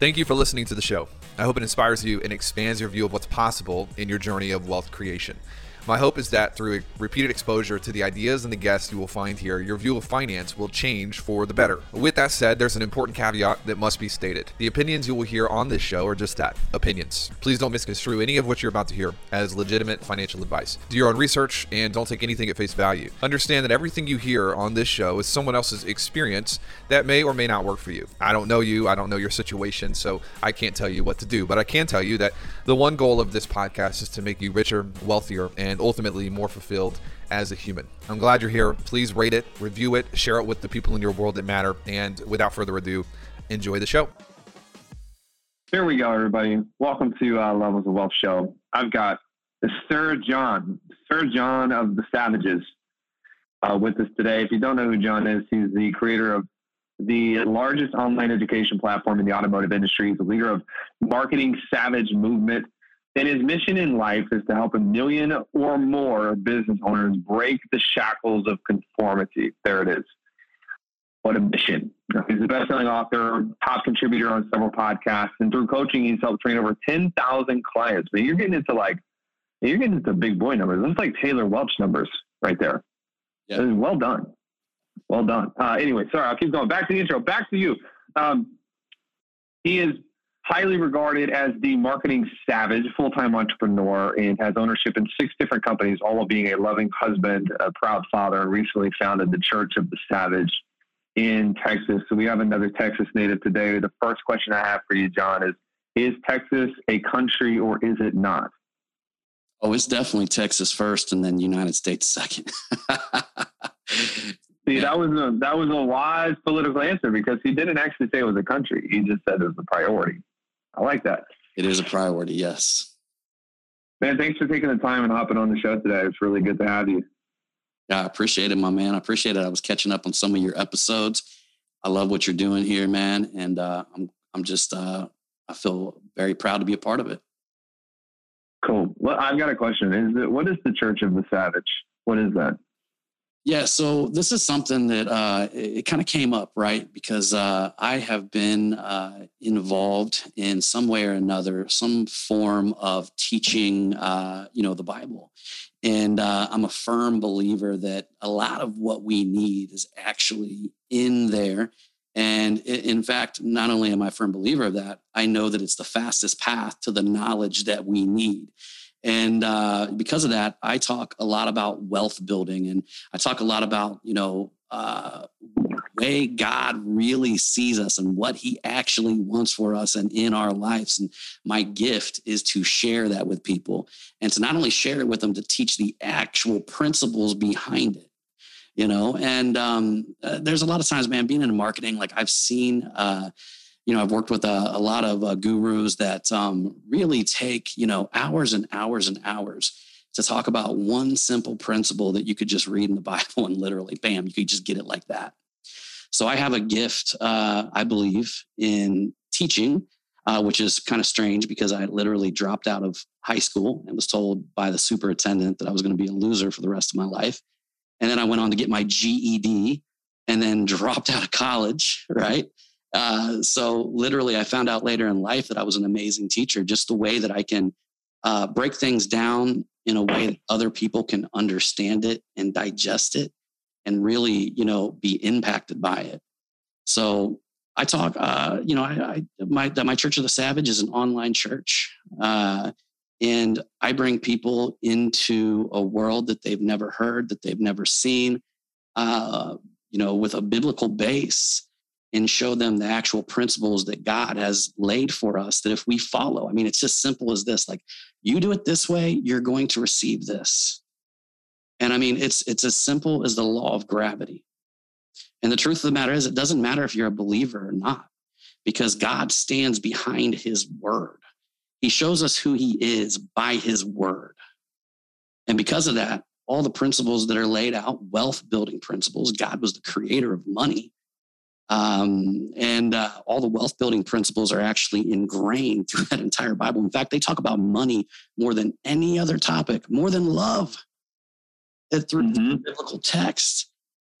Thank you for listening to the show. I hope it inspires you and expands your view of what's possible in your journey of wealth creation. My hope is that through repeated exposure to the ideas and the guests you will find here, your view of finance will change for the better. With that said, there's an important caveat that must be stated. The opinions you will hear on this show are just that opinions. Please don't misconstrue any of what you're about to hear as legitimate financial advice. Do your own research and don't take anything at face value. Understand that everything you hear on this show is someone else's experience that may or may not work for you. I don't know you, I don't know your situation, so I can't tell you what to do, but I can tell you that the one goal of this podcast is to make you richer, wealthier, and ultimately more fulfilled as a human. I'm glad you're here. Please rate it, review it, share it with the people in your world that matter. And without further ado, enjoy the show. Here we go, everybody. Welcome to uh, Levels of Wealth Show. I've got Sir John, Sir John of the Savages, uh, with us today. If you don't know who John is, he's the creator of the largest online education platform in the automotive industry. He's the leader of Marketing Savage Movement and his mission in life is to help a million or more business owners break the shackles of conformity. There it is. What a mission. He's a best-selling author, top contributor on several podcasts, and through coaching, he's helped train over 10,000 clients. But you're getting into like, you're getting into big boy numbers. That's like Taylor Welch numbers right there. Yeah. Well done. Well done. Uh, anyway, sorry, I'll keep going. Back to the intro. Back to you. Um, he is highly regarded as the marketing savage, full time entrepreneur, and has ownership in six different companies, all while being a loving husband, a proud father, and recently founded the Church of the Savage in Texas. So we have another Texas native today. The first question I have for you, John, is Is Texas a country or is it not? Oh, it's definitely Texas first and then United States second. See, that was a that was a wise political answer because he didn't actually say it was a country. He just said it was a priority. I like that. It is a priority, yes. Man, thanks for taking the time and hopping on the show today. It's really good to have you. Yeah, I appreciate it, my man. I appreciate it. I was catching up on some of your episodes. I love what you're doing here, man, and uh, I'm I'm just uh, I feel very proud to be a part of it. Cool. Well, I've got a question. Is it what is the Church of the Savage? What is that? Yeah, so this is something that uh, it, kind of came up, right? Because uh, I have been uh, involved in some way or another, some form of teaching, uh, you know, the Bible, and uh, I'm a firm believer that a lot of what we need is actually in there. And in fact, not only am I a firm believer of that, I know that it's the fastest path to the knowledge that we need. And uh, because of that, I talk a lot about wealth building, and I talk a lot about you know uh, way God really sees us and what He actually wants for us and in our lives. And my gift is to share that with people, and to not only share it with them, to teach the actual principles behind it. You know, and um, uh, there's a lot of times, man, being in marketing, like I've seen uh, you know, I've worked with a, a lot of uh, gurus that um, really take, you know, hours and hours and hours to talk about one simple principle that you could just read in the Bible and literally, bam, you could just get it like that. So I have a gift, uh, I believe, in teaching, uh, which is kind of strange because I literally dropped out of high school and was told by the superintendent that I was going to be a loser for the rest of my life. And then I went on to get my GED and then dropped out of college, right? Uh, so literally, I found out later in life that I was an amazing teacher. Just the way that I can uh, break things down in a way that other people can understand it and digest it, and really, you know, be impacted by it. So I talk, uh, you know, I, I my my Church of the Savage is an online church, uh, and I bring people into a world that they've never heard, that they've never seen, uh, you know, with a biblical base and show them the actual principles that God has laid for us that if we follow, I mean, it's just simple as this like, you do it this way, you're going to receive this. And I mean, it's, it's as simple as the law of gravity. And the truth of the matter is, it doesn't matter if you're a believer or not, because God stands behind his word. He shows us who he is by his word. And because of that, all the principles that are laid out, wealth building principles, God was the creator of money. Um, and uh, all the wealth building principles are actually ingrained through that entire Bible. In fact, they talk about money more than any other topic, more than love, uh, through mm-hmm. biblical texts.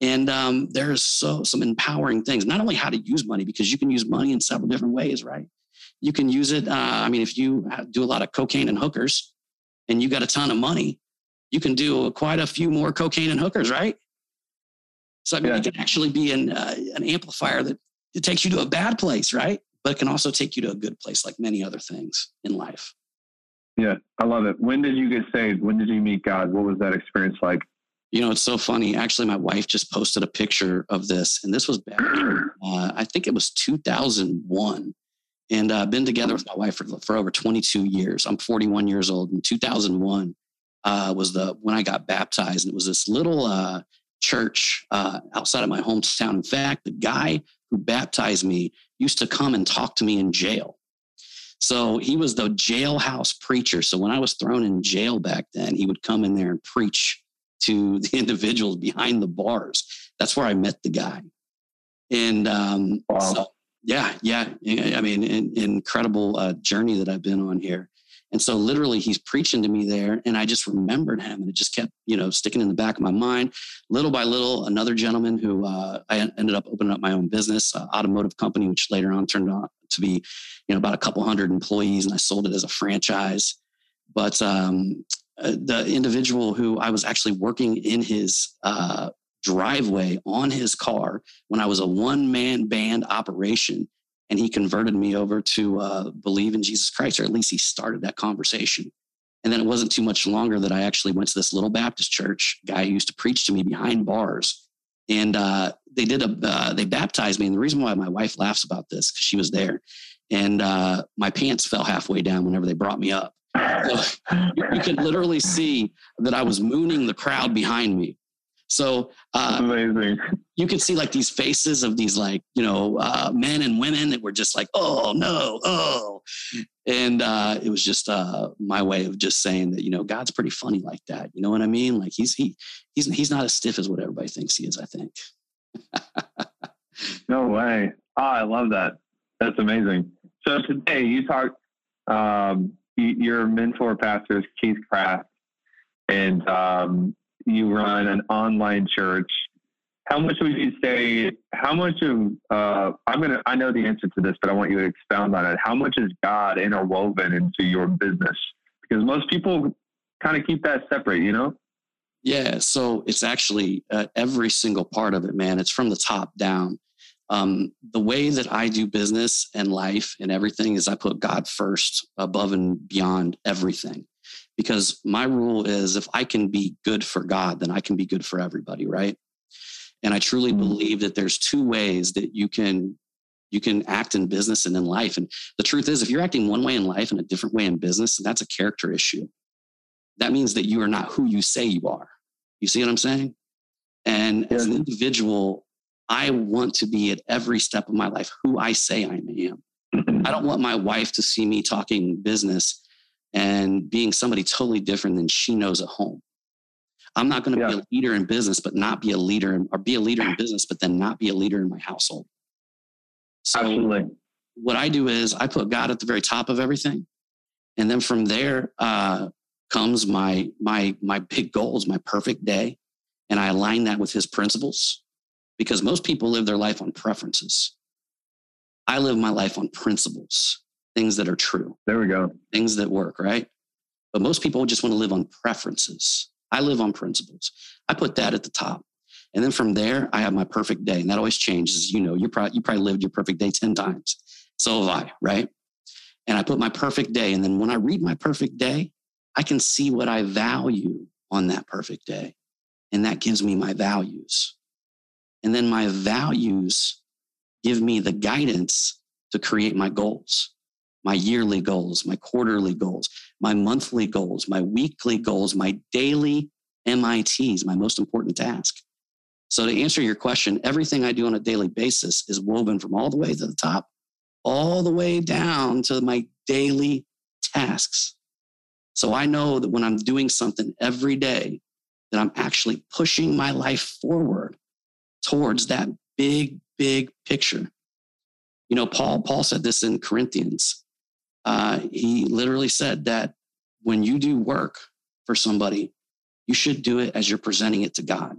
And um, there's so some empowering things. Not only how to use money, because you can use money in several different ways, right? You can use it. Uh, I mean, if you do a lot of cocaine and hookers and you got a ton of money, you can do quite a few more cocaine and hookers, right? So I mean, yeah. it can actually be an, uh, an amplifier that it takes you to a bad place, right? But it can also take you to a good place, like many other things in life. Yeah, I love it. When did you get saved? When did you meet God? What was that experience like? You know, it's so funny. Actually, my wife just posted a picture of this, and this was back, uh, I think it was 2001. And I've uh, been together with my wife for, for over 22 years. I'm 41 years old. In 2001 uh, was the when I got baptized, and it was this little uh, church uh, outside of my hometown. In fact, the guy who baptized me used to come and talk to me in jail. So he was the jailhouse preacher. So when I was thrown in jail back then, he would come in there and preach to the individuals behind the bars. That's where I met the guy. And um, wow. so, yeah, yeah. I mean, an, incredible uh, journey that I've been on here. And so literally he's preaching to me there and I just remembered him and it just kept, you know, sticking in the back of my mind. Little by little, another gentleman who uh, I ended up opening up my own business, uh, automotive company, which later on turned out to be, you know, about a couple hundred employees and I sold it as a franchise. But um, uh, the individual who I was actually working in his uh, driveway on his car when I was a one man band operation. And he converted me over to uh, believe in Jesus Christ, or at least he started that conversation. And then it wasn't too much longer that I actually went to this little Baptist church. Guy used to preach to me behind bars, and uh, they did a uh, they baptized me. And the reason why my wife laughs about this because she was there, and uh, my pants fell halfway down whenever they brought me up. So you, you could literally see that I was mooning the crowd behind me. So uh, amazing. You could see like these faces of these like you know uh, men and women that were just like oh no oh, and uh, it was just uh, my way of just saying that you know God's pretty funny like that. You know what I mean? Like he's he he's he's not as stiff as what everybody thinks he is. I think. no way! Oh, I love that. That's amazing. So today you talked. Um, your mentor pastor is Keith Craft, and um, you run an online church. How much would you say? How much of uh, I'm gonna? I know the answer to this, but I want you to expound on it. How much is God interwoven into your business? Because most people kind of keep that separate, you know. Yeah, so it's actually uh, every single part of it, man. It's from the top down. Um, the way that I do business and life and everything is I put God first above and beyond everything. Because my rule is if I can be good for God, then I can be good for everybody, right? And I truly mm-hmm. believe that there's two ways that you can you can act in business and in life. And the truth is, if you're acting one way in life and a different way in business, that's a character issue. That means that you are not who you say you are. You see what I'm saying? And as an individual, I want to be at every step of my life who I say I am. I don't want my wife to see me talking business and being somebody totally different than she knows at home. I'm not going to yeah. be a leader in business, but not be a leader, in, or be a leader in business, but then not be a leader in my household. So Absolutely. what I do is I put God at the very top of everything, and then from there uh, comes my my my big goals, my perfect day, and I align that with His principles because most people live their life on preferences. I live my life on principles, things that are true. There we go. Things that work, right? But most people just want to live on preferences. I live on principles. I put that at the top. And then from there, I have my perfect day. And that always changes. You know, you probably, you probably lived your perfect day 10 times. So have I, right? And I put my perfect day. And then when I read my perfect day, I can see what I value on that perfect day. And that gives me my values. And then my values give me the guidance to create my goals, my yearly goals, my quarterly goals, my monthly goals, my weekly goals, my daily MITs, my most important task. So, to answer your question, everything I do on a daily basis is woven from all the way to the top, all the way down to my daily tasks. So, I know that when I'm doing something every day, that I'm actually pushing my life forward towards that big, big picture. You know, Paul, Paul said this in Corinthians. Uh, he literally said that when you do work for somebody, you should do it as you're presenting it to God.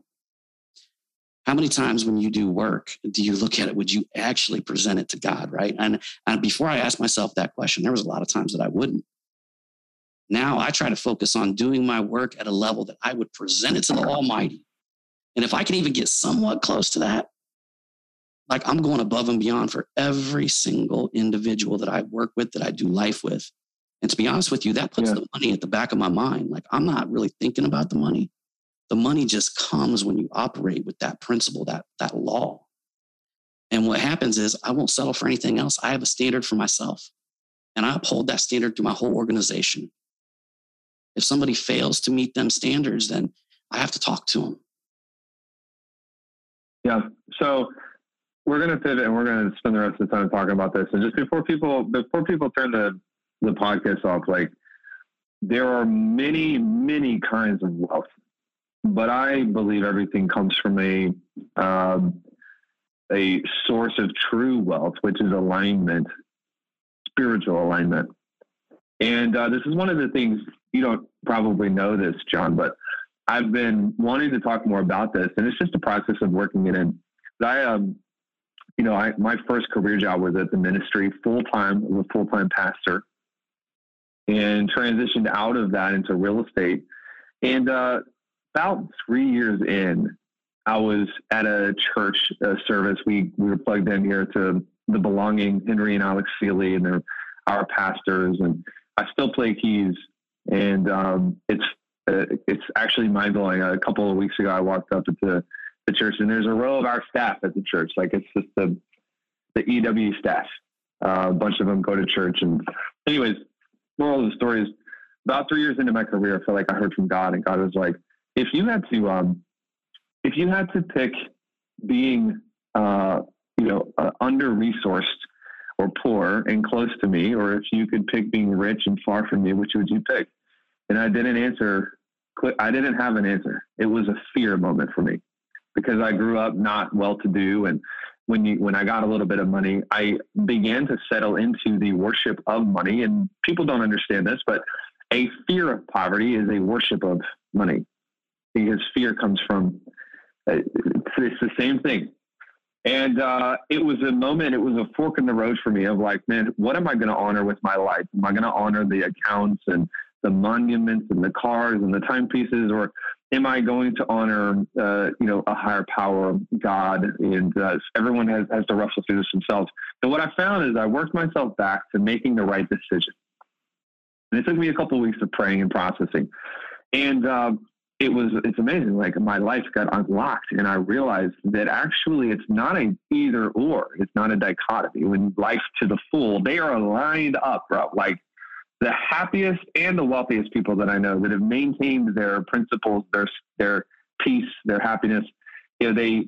How many times when you do work do you look at it? Would you actually present it to God, right? And, and before I asked myself that question, there was a lot of times that I wouldn't. Now I try to focus on doing my work at a level that I would present it to the Almighty. And if I can even get somewhat close to that, like I'm going above and beyond for every single individual that I work with, that I do life with. And to be honest with you, that puts yeah. the money at the back of my mind. Like I'm not really thinking about the money. The money just comes when you operate with that principle, that that law. And what happens is I won't settle for anything else. I have a standard for myself. And I uphold that standard through my whole organization. If somebody fails to meet them standards, then I have to talk to them. Yeah. So we're going to pivot and we're going to spend the rest of the time talking about this. And just before people, before people turn the, the podcast off, like there are many, many kinds of wealth, but I believe everything comes from a, um, a source of true wealth, which is alignment, spiritual alignment. And uh, this is one of the things you don't probably know this, John, but I've been wanting to talk more about this, and it's just a process of working it in. I um, you know, I, my first career job was at the ministry full time, as a full time pastor, and transitioned out of that into real estate. And uh, about three years in, I was at a church uh, service. We we were plugged in here to the Belonging, Henry and Alex Seeley, and they're our pastors. And I still play keys, and um, it's uh, it's actually mind blowing. A couple of weeks ago, I walked up to the church, and there's a row of our staff at the church. Like it's just the the EW staff. Uh, a bunch of them go to church, and anyways, moral of the story is about three years into my career, I feel like I heard from God, and God was like, if you had to, um, if you had to pick being, uh, you know, uh, under resourced or poor and close to me, or if you could pick being rich and far from me, which would you pick? And I didn't answer. I didn't have an answer. It was a fear moment for me because I grew up not well to do. And when you, when I got a little bit of money, I began to settle into the worship of money. And people don't understand this, but a fear of poverty is a worship of money because fear comes from, uh, it's the same thing. And uh, it was a moment, it was a fork in the road for me of like, man, what am I going to honor with my life? Am I going to honor the accounts and the monuments and the cars and the timepieces, or am I going to honor, uh, you know, a higher power, God? And uh, everyone has, has to wrestle through this themselves. And what I found is I worked myself back to making the right decision. And it took me a couple of weeks of praying and processing. And uh, it was, it's amazing. Like my life got unlocked and I realized that actually it's not a either or. It's not a dichotomy. When life to the full, they are lined up, bro. Like the happiest and the wealthiest people that I know that have maintained their principles, their their peace, their happiness. You know, they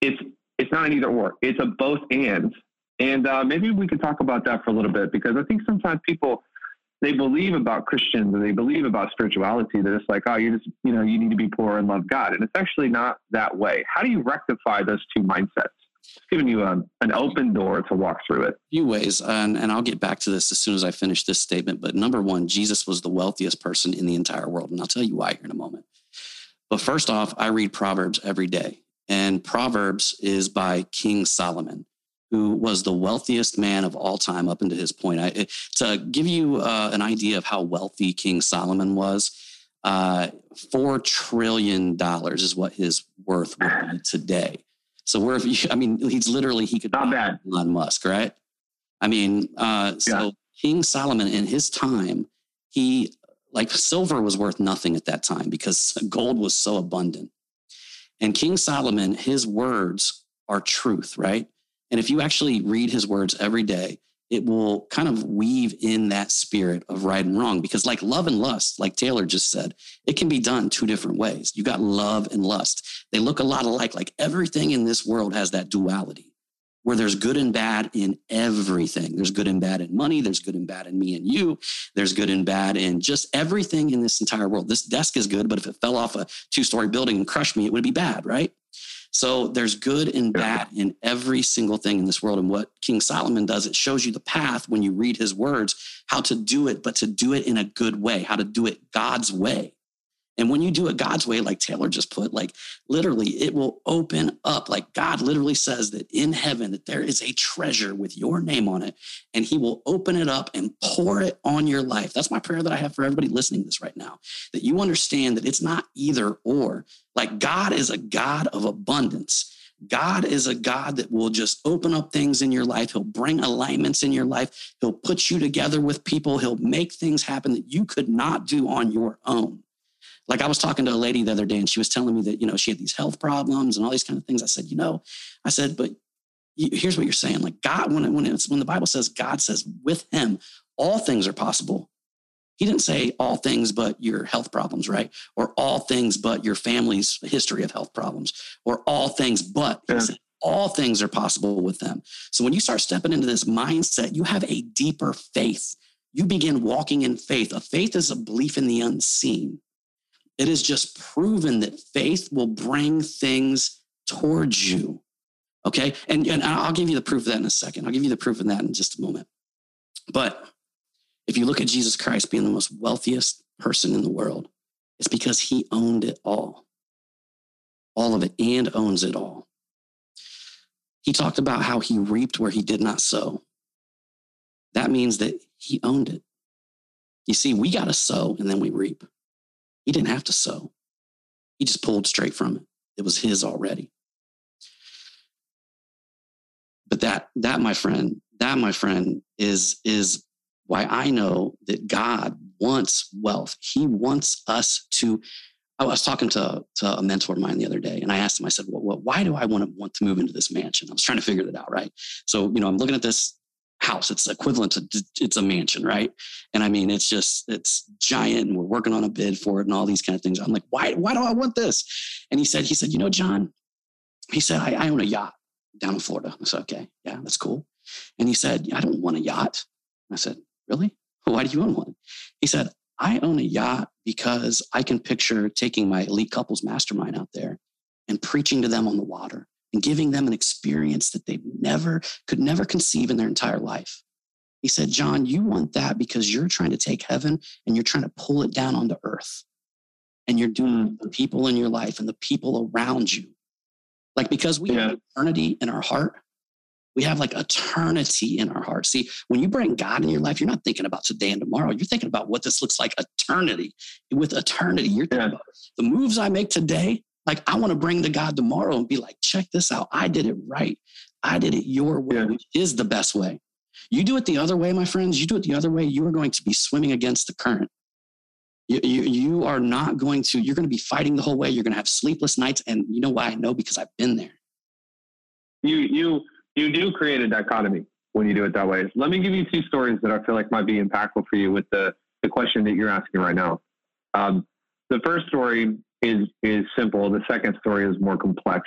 it's it's not an either or. It's a both and. And uh, maybe we could talk about that for a little bit because I think sometimes people they believe about Christians and they believe about spirituality that it's like, oh, you just you know you need to be poor and love God, and it's actually not that way. How do you rectify those two mindsets? Giving you um, an open door to walk through it. A few ways, and, and I'll get back to this as soon as I finish this statement. But number one, Jesus was the wealthiest person in the entire world, and I'll tell you why here in a moment. But first off, I read Proverbs every day, and Proverbs is by King Solomon, who was the wealthiest man of all time up until his point. I, to give you uh, an idea of how wealthy King Solomon was, uh, four trillion dollars is what his worth would be today. So where if you, I mean, he's literally he could not bad Elon Musk, right? I mean, uh, so yeah. King Solomon in his time, he like silver was worth nothing at that time because gold was so abundant. And King Solomon, his words are truth, right? And if you actually read his words every day, it will kind of weave in that spirit of right and wrong. Because like love and lust like taylor just said it can be done two different ways. You got love and lust. They look a lot alike. Like everything in this world has that duality where there's good and bad in everything. There's good and bad in money. There's good and bad in me and you. There's good and bad in just everything in this entire world. This desk is good but if it fell off a two story building and crushed me it would be bad right so there's good and bad in every single thing in this world. And what King Solomon does, it shows you the path when you read his words, how to do it, but to do it in a good way, how to do it God's way. And when you do it God's way, like Taylor just put, like literally, it will open up. Like God literally says that in heaven, that there is a treasure with your name on it, and He will open it up and pour it on your life. That's my prayer that I have for everybody listening to this right now. That you understand that it's not either or. Like God is a God of abundance. God is a God that will just open up things in your life. He'll bring alignments in your life. He'll put you together with people. He'll make things happen that you could not do on your own. Like I was talking to a lady the other day and she was telling me that, you know, she had these health problems and all these kind of things. I said, you know, I said, but here's what you're saying. Like God, when, when, it's, when the Bible says God says with him, all things are possible. He didn't say all things but your health problems, right? Or all things but your family's history of health problems, or all things but yeah. said, all things are possible with them. So when you start stepping into this mindset, you have a deeper faith. You begin walking in faith. A faith is a belief in the unseen. It is just proven that faith will bring things towards you. Okay. And, and I'll give you the proof of that in a second. I'll give you the proof of that in just a moment. But if you look at Jesus Christ being the most wealthiest person in the world, it's because he owned it all, all of it, and owns it all. He talked about how he reaped where he did not sow. That means that he owned it. You see, we got to sow and then we reap. He didn't have to sow, he just pulled straight from it. It was his already. But that, that, my friend, that, my friend, is, is why I know that God wants wealth. He wants us to. I was talking to, to a mentor of mine the other day, and I asked him, I said, well, well, why do I want to want to move into this mansion? I was trying to figure that out, right? So, you know, I'm looking at this house. It's equivalent to it's a mansion, right? And I mean, it's just it's giant, and we're working on a bid for it, and all these kind of things. I'm like, why? Why do I want this? And he said, he said, you know, John, he said, I, I own a yacht down in Florida. I said, okay, yeah, that's cool. And he said, I don't want a yacht. I said, Really? Why do you own one? He said, I own a yacht because I can picture taking my elite couples mastermind out there and preaching to them on the water and giving them an experience that they never could never conceive in their entire life. He said, John, you want that because you're trying to take heaven and you're trying to pull it down onto earth. And you're doing the people in your life and the people around you. Like, because we yeah. have eternity in our heart, we have like eternity in our hearts. See, when you bring God in your life, you're not thinking about today and tomorrow. You're thinking about what this looks like eternity. With eternity, you're thinking about the moves I make today. Like I want to bring to God tomorrow and be like, check this out. I did it right. I did it your way, which is the best way. You do it the other way, my friends. You do it the other way, you are going to be swimming against the current. You, you, you are not going to, you're going to be fighting the whole way. You're going to have sleepless nights. And you know why I know? Because I've been there. You, you, you do create a dichotomy when you do it that way. Let me give you two stories that I feel like might be impactful for you with the, the question that you're asking right now. Um, the first story is is simple. The second story is more complex.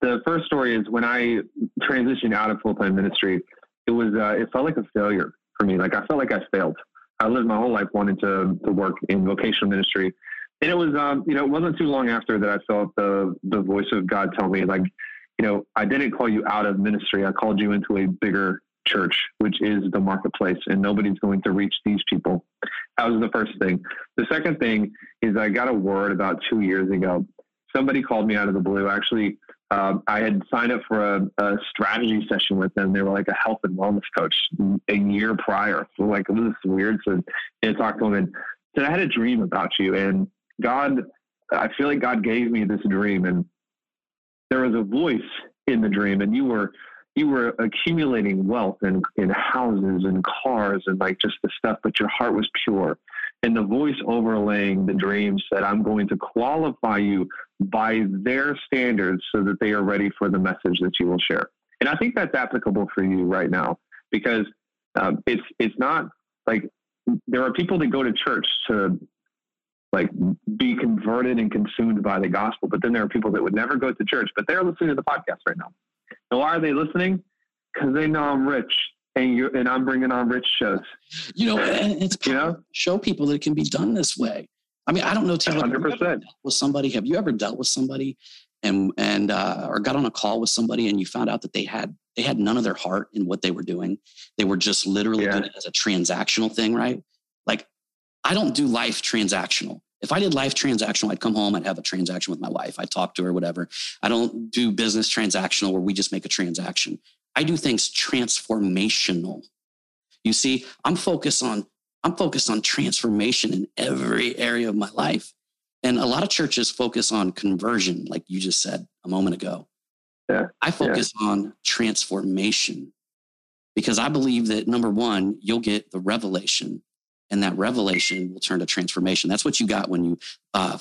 The first story is when I transitioned out of full time ministry. It was uh, it felt like a failure for me. Like I felt like I failed. I lived my whole life wanting to to work in vocational ministry, and it was um, you know it wasn't too long after that I felt the the voice of God tell me like you know, I didn't call you out of ministry. I called you into a bigger church, which is the marketplace, and nobody's going to reach these people. That was the first thing. The second thing is I got a word about two years ago. Somebody called me out of the blue. Actually, um, I had signed up for a, a, strategy session with them. They were like a health and wellness coach a year prior. So like, this is weird. So I talked to them and said, I had a dream about you. And God, I feel like God gave me this dream. And there was a voice in the dream and you were you were accumulating wealth in, in houses and cars and like just the stuff, but your heart was pure. And the voice overlaying the dream said, I'm going to qualify you by their standards so that they are ready for the message that you will share. And I think that's applicable for you right now because um, it's it's not like there are people that go to church to like be converted and consumed by the gospel. But then there are people that would never go to church, but they're listening to the podcast right now. And why are they listening? Because they know I'm rich and you and I'm bringing on rich shows. You know, and it's you know show people that it can be done this way. I mean, I don't know, Taylor. Hundred percent. With somebody, have you ever dealt with somebody and and uh, or got on a call with somebody and you found out that they had they had none of their heart in what they were doing. They were just literally yeah. doing it as a transactional thing, right? I don't do life transactional. If I did life transactional, I'd come home, I'd have a transaction with my wife, I'd talk to her, whatever. I don't do business transactional where we just make a transaction. I do things transformational. You see, I'm focused on I'm focused on transformation in every area of my life. And a lot of churches focus on conversion, like you just said a moment ago. Yeah. I focus yeah. on transformation because I believe that number one, you'll get the revelation and that revelation will turn to transformation. That's what you got when you, uh,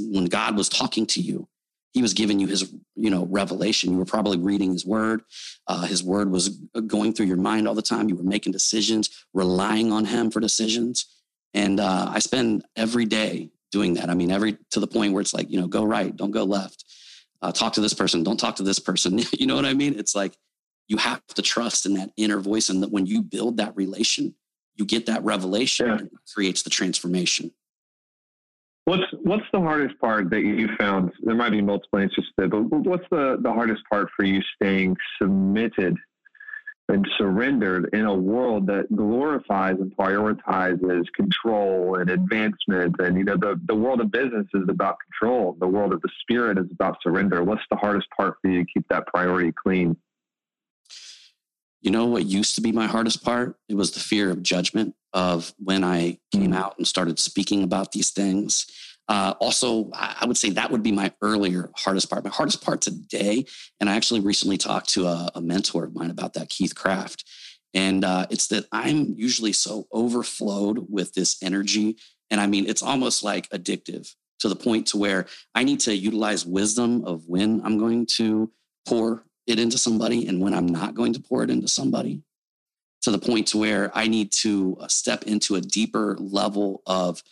when God was talking to you. He was giving you his, you know, revelation. You were probably reading his word. Uh, his word was going through your mind all the time. You were making decisions, relying on him for decisions. And uh, I spend every day doing that. I mean, every to the point where it's like, you know, go right, don't go left. Uh, talk to this person, don't talk to this person. you know what I mean? It's like you have to trust in that inner voice, and that when you build that relation, you get that revelation yeah. creates the transformation. What's what's the hardest part that you found? There might be multiple answers to that, but what's the, the hardest part for you staying submitted and surrendered in a world that glorifies and prioritizes control and advancement and you know the, the world of business is about control the world of the spirit is about surrender what's the hardest part for you to keep that priority clean you know what used to be my hardest part? It was the fear of judgment of when I came mm. out and started speaking about these things. Uh, also, I would say that would be my earlier hardest part. My hardest part today, and I actually recently talked to a, a mentor of mine about that, Keith Craft. And uh, it's that I'm usually so overflowed with this energy. And I mean, it's almost like addictive to the point to where I need to utilize wisdom of when I'm going to pour it into somebody and when I'm not going to pour it into somebody to the point to where I need to uh, step into a deeper level of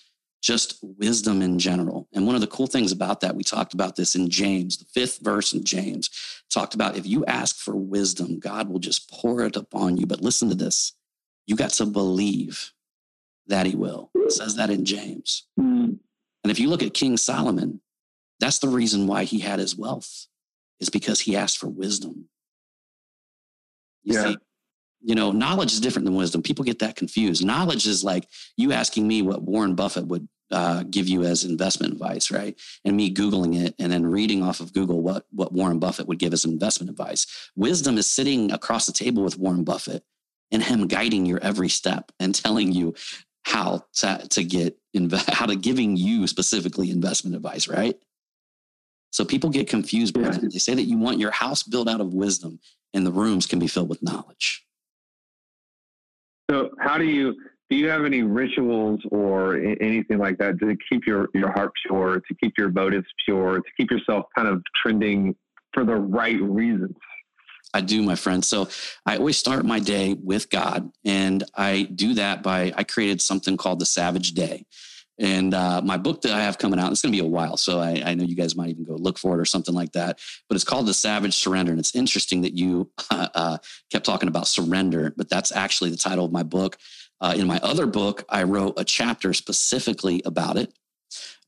just wisdom in general. And one of the cool things about that, we talked about this in James, the fifth verse in James, talked about if you ask for wisdom, God will just pour it upon you. But listen to this you got to believe that He will. It says that in James. Mm. And if you look at King Solomon, that's the reason why he had his wealth is because he asked for wisdom. You yeah. see, you know, knowledge is different than wisdom. People get that confused. Knowledge is like you asking me what Warren Buffett would uh, give you as investment advice, right? And me Googling it and then reading off of Google what, what Warren Buffett would give as investment advice. Wisdom is sitting across the table with Warren Buffett and him guiding your every step and telling you how to, to get, inv- how to giving you specifically investment advice, right? So people get confused. Yeah. They say that you want your house built out of wisdom and the rooms can be filled with knowledge. So how do you, do you have any rituals or anything like that to keep your, your heart pure, to keep your motives pure, to keep yourself kind of trending for the right reasons? I do, my friend. So I always start my day with God, and I do that by I created something called the Savage Day. And uh, my book that I have coming out, it's going to be a while. So I, I, know you guys might even go look for it or something like that. But it's called The Savage Surrender. And it's interesting that you uh, uh, kept talking about surrender, but that's actually the title of my book. Uh, in my other book, I wrote a chapter specifically about it.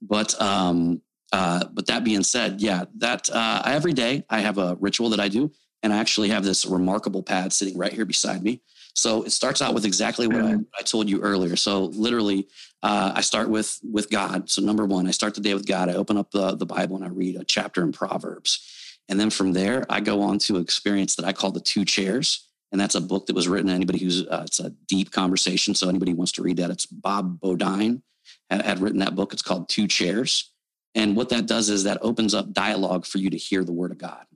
But um, uh, but that being said, yeah, that uh, every day I have a ritual that I do, and I actually have this remarkable pad sitting right here beside me. So it starts out with exactly what I, I told you earlier. So literally, uh, I start with with God. So number one, I start the day with God. I open up the, the Bible and I read a chapter in Proverbs. And then from there, I go on to experience that I call the two chairs. And that's a book that was written. Anybody who's uh, it's a deep conversation. So anybody wants to read that, it's Bob Beaudine had, had written that book. It's called Two Chairs. And what that does is that opens up dialogue for you to hear the word of God.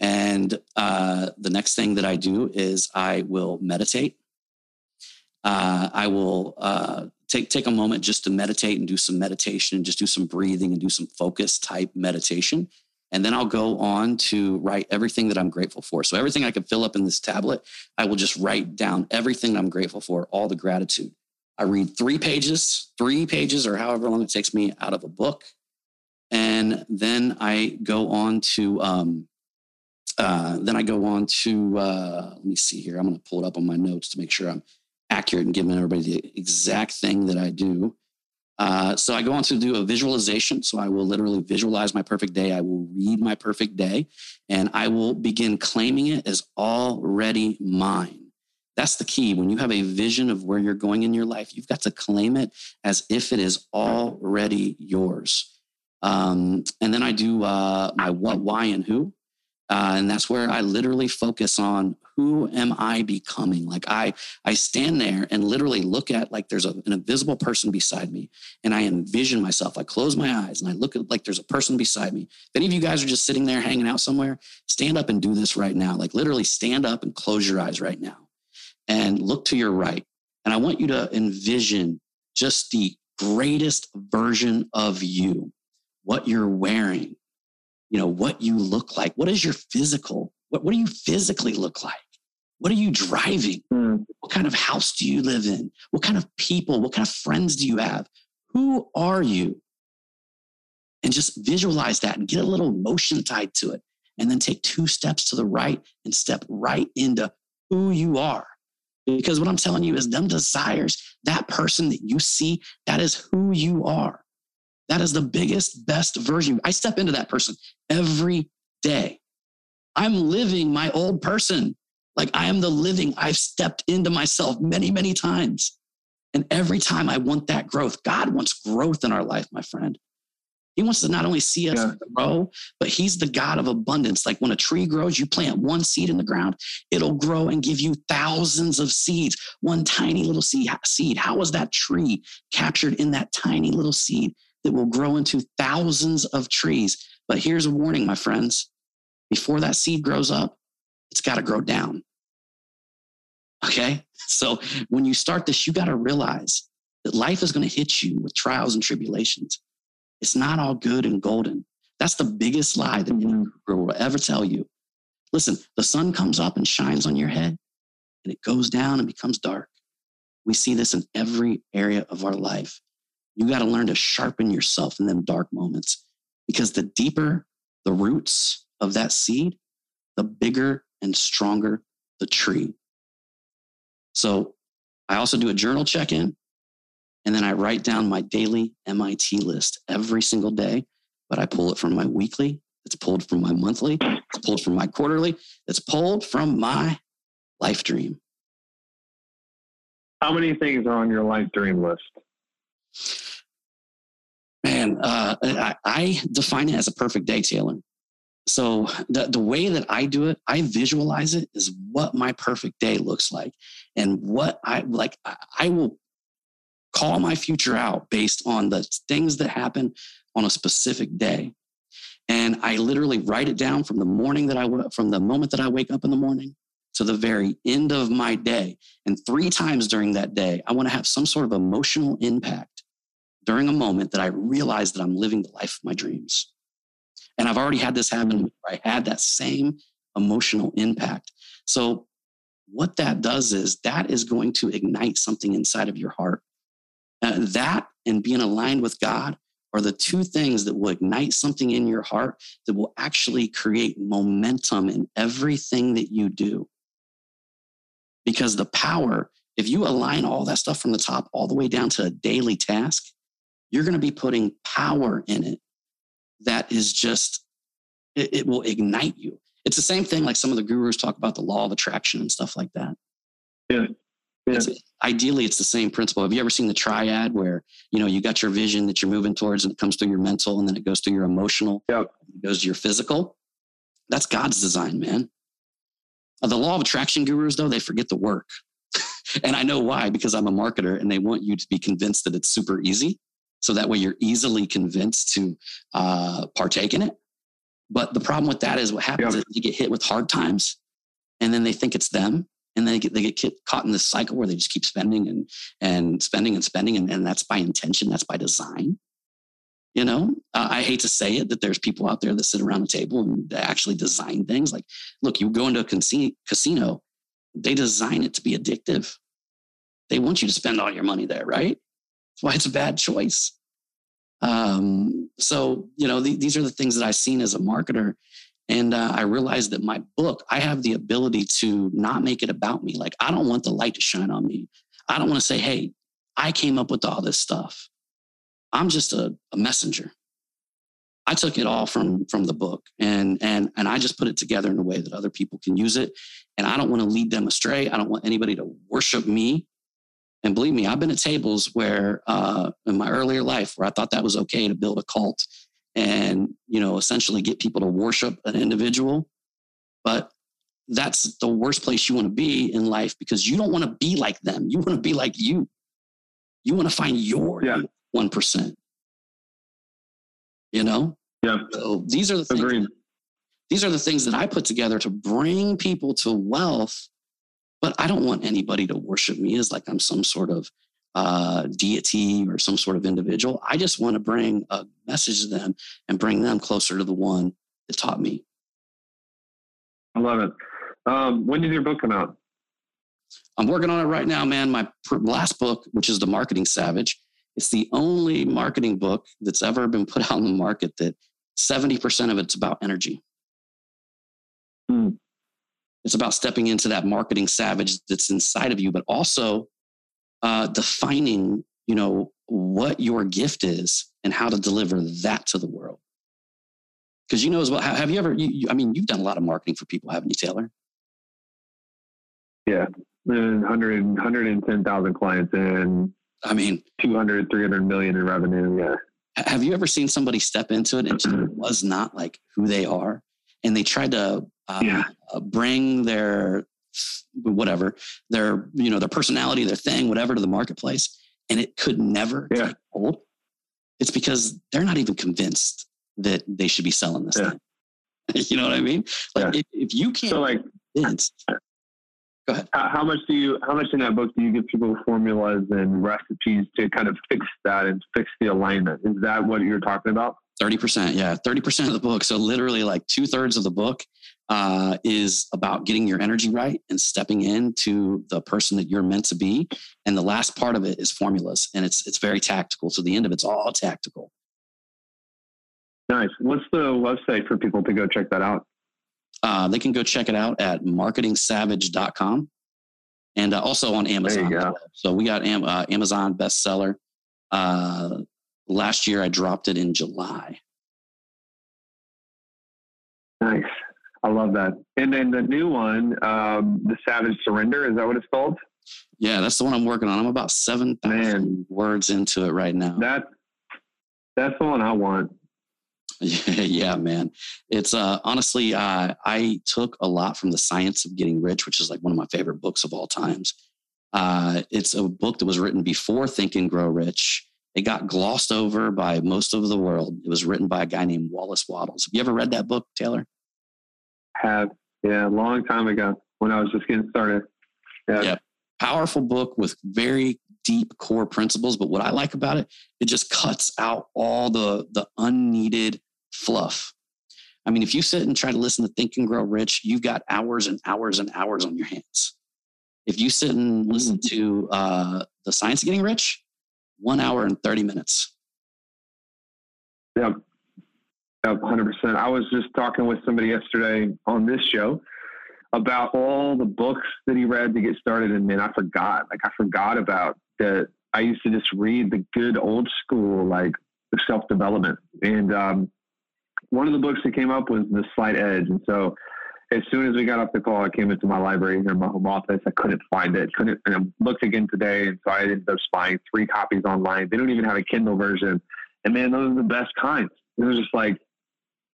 And uh, the next thing that I do is I will meditate. Uh, I will uh, take take a moment just to meditate and do some meditation and just do some breathing and do some focus type meditation. And then I'll go on to write everything that I'm grateful for. So everything I can fill up in this tablet, I will just write down everything I'm grateful for, all the gratitude. I read three pages, three pages, or however long it takes me out of a book. And then I go on to um, uh, then I go on to, uh, let me see here. I'm going to pull it up on my notes to make sure I'm accurate and giving everybody the exact thing that I do. Uh, so I go on to do a visualization. So I will literally visualize my perfect day. I will read my perfect day and I will begin claiming it as already mine. That's the key. When you have a vision of where you're going in your life, you've got to claim it as if it is already yours. Um, and then I do uh, my what, why, and who. Uh, and that's where I literally focus on who am I becoming? Like I, I stand there and literally look at like there's a, an invisible person beside me, and I envision myself. I close my eyes and I look at like there's a person beside me. If any of you guys are just sitting there hanging out somewhere, stand up and do this right now. Like literally stand up and close your eyes right now, and look to your right. And I want you to envision just the greatest version of you, what you're wearing, you know, what you look like. What is your physical? What, what do you physically look like? What are you driving? Mm. What kind of house do you live in? What kind of people, what kind of friends do you have? Who are you? And just visualize that and get a little motion tied to it. And then take two steps to the right and step right into who you are. Because what I'm telling you is them desires, that person that you see, that is who you are. That is the biggest, best version. I step into that person every day. I'm living my old person. Like I am the living. I've stepped into myself many, many times. And every time I want that growth, God wants growth in our life, my friend. He wants to not only see us yeah. grow, but He's the God of abundance. Like when a tree grows, you plant one seed in the ground, it'll grow and give you thousands of seeds. One tiny little seed. How was that tree captured in that tiny little seed? That will grow into thousands of trees. But here's a warning, my friends before that seed grows up, it's got to grow down. Okay. So when you start this, you got to realize that life is going to hit you with trials and tribulations. It's not all good and golden. That's the biggest lie that anyone will ever tell you. Listen, the sun comes up and shines on your head, and it goes down and becomes dark. We see this in every area of our life. You got to learn to sharpen yourself in them dark moments because the deeper the roots of that seed, the bigger and stronger the tree. So I also do a journal check in and then I write down my daily MIT list every single day, but I pull it from my weekly, it's pulled from my monthly, it's pulled from my quarterly, it's pulled from my life dream. How many things are on your life dream list? Man, uh, I, I define it as a perfect day, Taylor. So the, the way that I do it, I visualize it is what my perfect day looks like. And what I like, I will call my future out based on the things that happen on a specific day. And I literally write it down from the morning that I, from the moment that I wake up in the morning to the very end of my day. And three times during that day, I want to have some sort of emotional impact during a moment that I realized that I'm living the life of my dreams. And I've already had this happen. I had that same emotional impact. So, what that does is that is going to ignite something inside of your heart. Uh, that and being aligned with God are the two things that will ignite something in your heart that will actually create momentum in everything that you do. Because the power, if you align all that stuff from the top all the way down to a daily task, you're going to be putting power in it that is just, it, it, will ignite you. It's the same thing like some of the gurus talk about the law of attraction and stuff like that. Yeah. yeah. It's, ideally, it's the same principle. Have you ever seen the triad where, you know, you got your vision that you're moving towards and it comes through your mental and then it goes through your emotional, yep. it goes to your physical? That's God's design, man. The law of attraction gurus, though, they forget the work. and I know why, because I'm a marketer and they want you to be convinced that it's super easy. So that way you're easily convinced to uh, partake in it. But the problem with that is what happens yeah. is you get hit with hard times and then they think it's them and they get, they get caught in this cycle where they just keep spending and, and spending and spending. And, and that's by intention. That's by design. You know, uh, I hate to say it that there's people out there that sit around a table and they actually design things like, look, you go into a casino, they design it to be addictive. They want you to spend all your money there, right? Why it's a bad choice. Um, so, you know, these are the things that I've seen as a marketer. And uh, I realized that my book, I have the ability to not make it about me. Like, I don't want the light to shine on me. I don't want to say, hey, I came up with all this stuff. I'm just a, a messenger. I took it all from from the book and and and I just put it together in a way that other people can use it. And I don't want to lead them astray. I don't want anybody to worship me. And believe me, I've been at tables where uh, in my earlier life where I thought that was okay to build a cult and you know essentially get people to worship an individual. But that's the worst place you want to be in life because you don't want to be like them. You want to be like you. You want to find your one. You know. Yeah. So these are the things. Agreed. These are the things that I put together to bring people to wealth. But I don't want anybody to worship me as like I'm some sort of uh, deity or some sort of individual. I just want to bring a message to them and bring them closer to the one that taught me. I love it. Um, when did your book come out? I'm working on it right now, man. My last book, which is The Marketing Savage, it's the only marketing book that's ever been put out in the market that 70% of it's about energy. It's about stepping into that marketing savage that's inside of you, but also uh, defining, you know, what your gift is and how to deliver that to the world. Because you know as well, have you ever? You, you, I mean, you've done a lot of marketing for people, haven't you, Taylor? Yeah, 100, 110,000 clients and I mean, 200, 300 million in revenue. Yeah. Have you ever seen somebody step into it and it was not like who they are? And they tried to uh, yeah. uh, bring their whatever, their, you know, their personality, their thing, whatever to the marketplace. And it could never yeah. hold. It's because they're not even convinced that they should be selling this yeah. thing. you know what I mean? Like if, if, you can't so like, convince, Go ahead. How, how, much do you? How much in that book do you give people formulas and recipes to kind of fix that and fix the alignment? Is that what you're talking about? Thirty percent, yeah, thirty percent of the book. So literally, like two thirds of the book uh, is about getting your energy right and stepping into the person that you're meant to be. And the last part of it is formulas, and it's it's very tactical. So the end of it's all tactical. Nice. What's the website for people to go check that out? Uh, they can go check it out at marketingsavage.com and uh, also on Amazon. So we got Am- uh, Amazon bestseller. Last year I dropped it in July. Nice. I love that. And then the new one, um, the Savage Surrender, is that what it's called? Yeah, that's the one I'm working on. I'm about seven thousand words into it right now. That that's the one I want. yeah, man. It's uh, honestly, uh, I took a lot from The Science of Getting Rich, which is like one of my favorite books of all times. Uh, it's a book that was written before Think and Grow Rich. It got glossed over by most of the world. It was written by a guy named Wallace Wattles. Have you ever read that book, Taylor? Have. Yeah, a long time ago when I was just getting started. Yeah. yeah. Powerful book with very deep core principles. But what I like about it, it just cuts out all the the unneeded fluff. I mean, if you sit and try to listen to Think and Grow Rich, you've got hours and hours and hours on your hands. If you sit and listen mm-hmm. to uh, The Science of Getting Rich, one hour and 30 minutes. Yep. Yep, 100%. I was just talking with somebody yesterday on this show about all the books that he read to get started. And man, I forgot. Like, I forgot about that. I used to just read the good old school, like self development. And um, one of the books that came up was The Slight Edge. And so as soon as we got off the call, I came into my library here in my home office. I couldn't find it. Couldn't, and I looked again today. And so I ended up buying three copies online. They don't even have a Kindle version. And man, those are the best kinds. It was just like,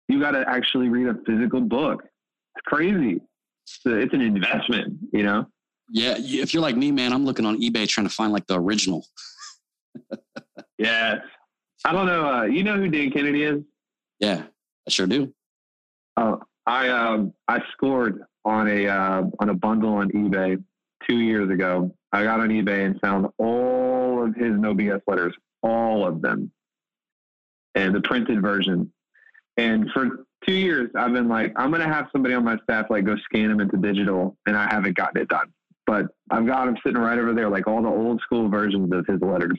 you got to actually read a physical book. It's crazy. It's, a, it's an investment, you know? Yeah. If you're like me, man, I'm looking on eBay trying to find like the original. yes. I don't know. Uh, you know who Dan Kennedy is? Yeah. I sure do. Oh, I um, I scored on a uh, on a bundle on eBay two years ago. I got on eBay and found all of his no BS letters, all of them, and the printed version. And for two years, I've been like, I'm gonna have somebody on my staff like go scan them into digital, and I haven't gotten it done. But I've got them sitting right over there, like all the old school versions of his letters.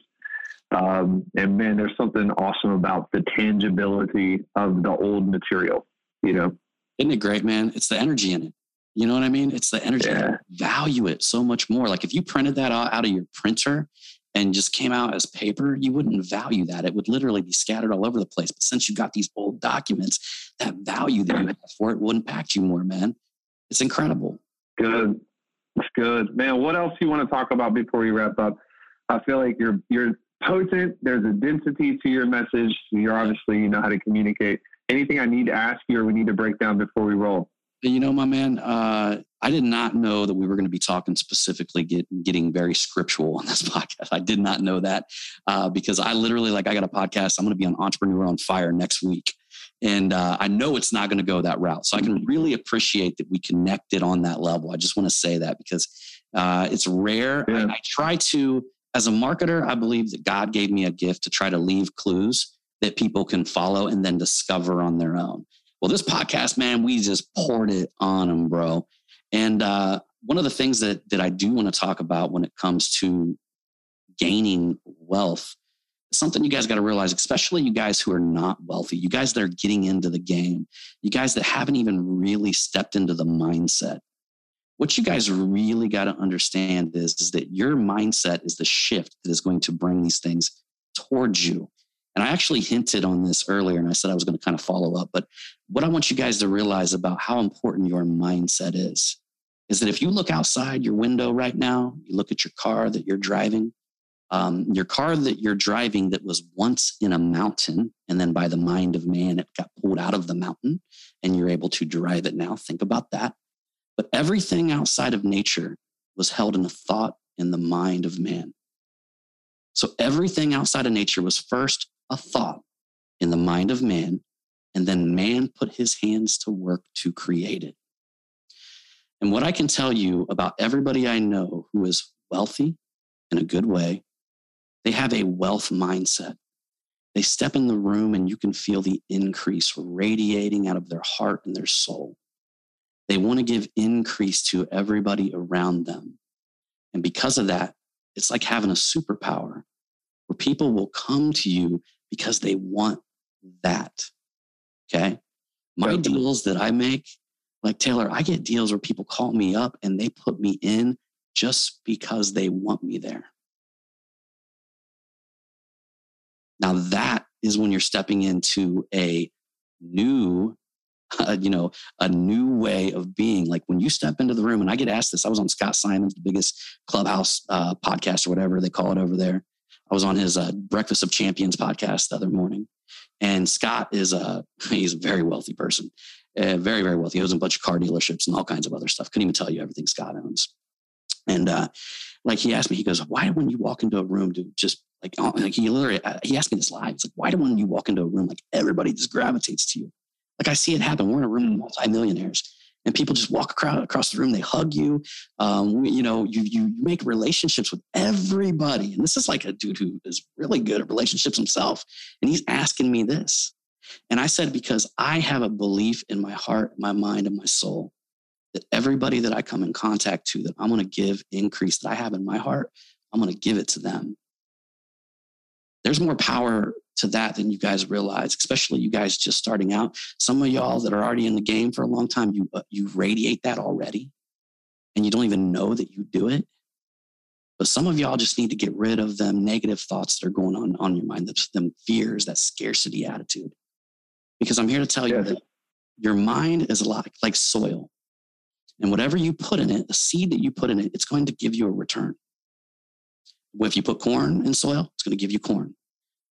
Um, and man, there's something awesome about the tangibility of the old material, you know? Isn't it great, man? It's the energy in it. You know what I mean? It's the energy. Yeah. Value it so much more. Like if you printed that out of your printer and just came out as paper, you wouldn't value that. It would literally be scattered all over the place. But since you got these old documents, that value that you have for it will impact you more, man. It's incredible. Good. It's good. Man, what else you want to talk about before we wrap up? I feel like you're you're potent. There's a density to your message. You're obviously you know how to communicate. Anything I need to ask you or we need to break down before we roll? You know, my man, uh, I did not know that we were going to be talking specifically, get, getting very scriptural on this podcast. I did not know that uh, because I literally, like, I got a podcast. I'm going to be on Entrepreneur on Fire next week. And uh, I know it's not going to go that route. So I can really appreciate that we connected on that level. I just want to say that because uh, it's rare. Yeah. I, I try to, as a marketer, I believe that God gave me a gift to try to leave clues that people can follow and then discover on their own. Well, this podcast, man, we just poured it on them, bro. And uh, one of the things that that I do want to talk about when it comes to gaining wealth, something you guys got to realize, especially you guys who are not wealthy, you guys that are getting into the game, you guys that haven't even really stepped into the mindset. What you guys really got to understand is, is that your mindset is the shift that is going to bring these things towards you. And I actually hinted on this earlier and I said I was going to kind of follow up. But what I want you guys to realize about how important your mindset is, is that if you look outside your window right now, you look at your car that you're driving, um, your car that you're driving that was once in a mountain, and then by the mind of man, it got pulled out of the mountain and you're able to drive it now. Think about that. But everything outside of nature was held in a thought in the mind of man. So everything outside of nature was first a thought in the mind of man, and then man put his hands to work to create it. And what I can tell you about everybody I know who is wealthy in a good way, they have a wealth mindset. They step in the room and you can feel the increase radiating out of their heart and their soul. They want to give increase to everybody around them. And because of that, it's like having a superpower where people will come to you because they want that. Okay. My deals that I make, like Taylor, I get deals where people call me up and they put me in just because they want me there. Now, that is when you're stepping into a new, uh, you know, a new way of being. Like when you step into the room, and I get asked this, I was on Scott Simons, the biggest clubhouse uh, podcast or whatever they call it over there. I was on his uh, Breakfast of Champions podcast the other morning, and Scott is a he's a very wealthy person, uh, very very wealthy. He owns a bunch of car dealerships and all kinds of other stuff. Couldn't even tell you everything Scott owns. And uh, like he asked me, he goes, "Why do when you walk into a room, do just like like he literally uh, he asked me this live. It's like why do when you walk into a room, like everybody just gravitates to you? Like I see it happen. We're in a room of multimillionaires." And people just walk across the room they hug you. Um, you know you, you make relationships with everybody. And this is like a dude who is really good at relationships himself. And he's asking me this. And i said because i have a belief in my heart my mind and my soul that everybody that i come in contact to that i'm going to give increase that i have in my heart i'm going to give it to them. There's more power to that than you guys realize, especially you guys just starting out. Some of y'all that are already in the game for a long time, you uh, you radiate that already, and you don't even know that you do it. But some of y'all just need to get rid of them negative thoughts that are going on on your mind, them fears, that scarcity attitude. Because I'm here to tell you that your mind is a lot like soil, and whatever you put in it, the seed that you put in it, it's going to give you a return. If you put corn in soil, it's going to give you corn.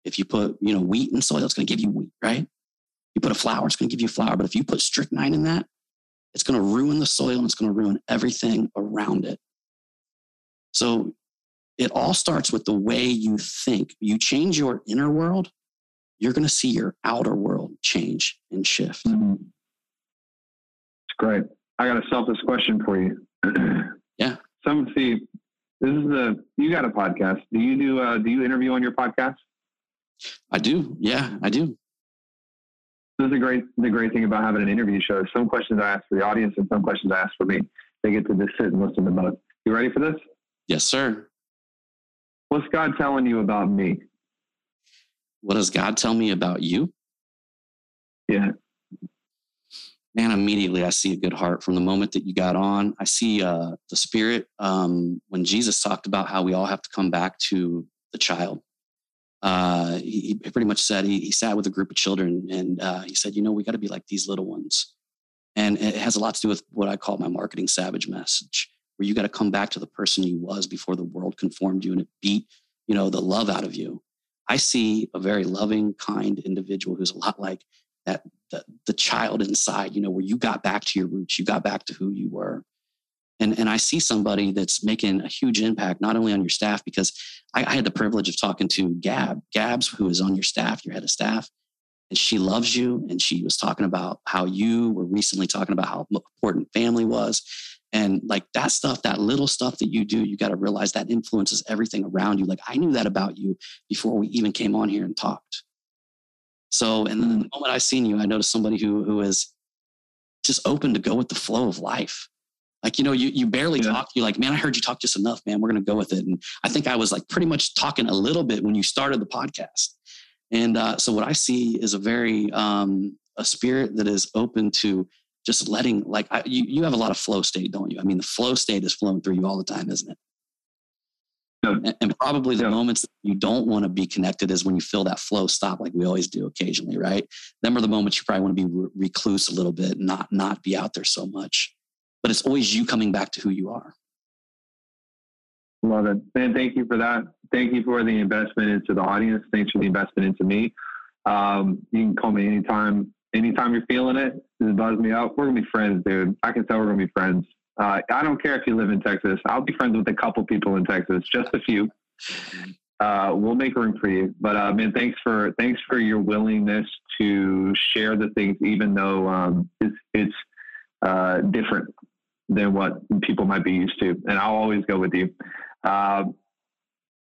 If you put, you know, wheat in soil, it's going to give you wheat, right? You put a flower, it's going to give you flower. But if you put strychnine in that, it's going to ruin the soil and it's going to ruin everything around it. So it all starts with the way you think. You change your inner world, you're going to see your outer world change and shift. Mm-hmm. It's great. I got a selfish question for you. yeah. Some see this is the you got a podcast. Do you do uh, do you interview on your podcast? I do. Yeah, I do. This is the great the great thing about having an interview show. Some questions I ask for the audience and some questions I ask for me. They get to just sit and listen to both. You ready for this? Yes, sir. What's God telling you about me? What does God tell me about you? Yeah. Man, immediately I see a good heart from the moment that you got on. I see uh, the spirit um, when Jesus talked about how we all have to come back to the child. Uh, he, he, pretty much said he, he, sat with a group of children and uh, he said, you know, we got to be like these little ones. And it has a lot to do with what I call my marketing savage message, where you got to come back to the person you was before the world conformed you and it beat, you know, the love out of you. I see a very loving, kind individual who's a lot like that the, the child inside, you know, where you got back to your roots, you got back to who you were. And, and I see somebody that's making a huge impact, not only on your staff, because I, I had the privilege of talking to Gab, Gabs, who is on your staff, your head of staff, and she loves you. And she was talking about how you were recently talking about how important family was. And like that stuff, that little stuff that you do, you got to realize that influences everything around you. Like I knew that about you before we even came on here and talked. So, and then the mm. moment I seen you, I noticed somebody who who is just open to go with the flow of life. Like, you know, you, you barely yeah. talk. You're like, man, I heard you talk just enough, man. We're going to go with it. And I think I was like pretty much talking a little bit when you started the podcast. And uh, so what I see is a very, um, a spirit that is open to just letting, like, I, you, you have a lot of flow state, don't you? I mean, the flow state is flowing through you all the time, isn't it? And, and, probably the yeah. moments you don't want to be connected is when you feel that flow stop, like we always do occasionally, right? Them are the moments you probably want to be re- recluse a little bit, not not be out there so much. But it's always you coming back to who you are. Love it, man. Thank you for that. Thank you for the investment into the audience. Thanks for the investment into me. Um, you can call me anytime. Anytime you're feeling it, it buzz me up. We're gonna be friends, dude. I can tell we're gonna be friends. Uh, I don't care if you live in Texas. I'll be friends with a couple people in Texas, just a few. Uh, we'll make room for you. But uh, man, thanks for thanks for your willingness to share the things, even though um, it's it's uh, different than what people might be used to. And I'll always go with you. Uh,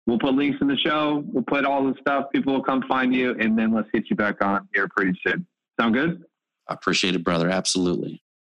we'll put links in the show. We'll put all the stuff. People will come find you, and then let's get you back on here pretty soon. Sound good? I appreciate it, brother. Absolutely.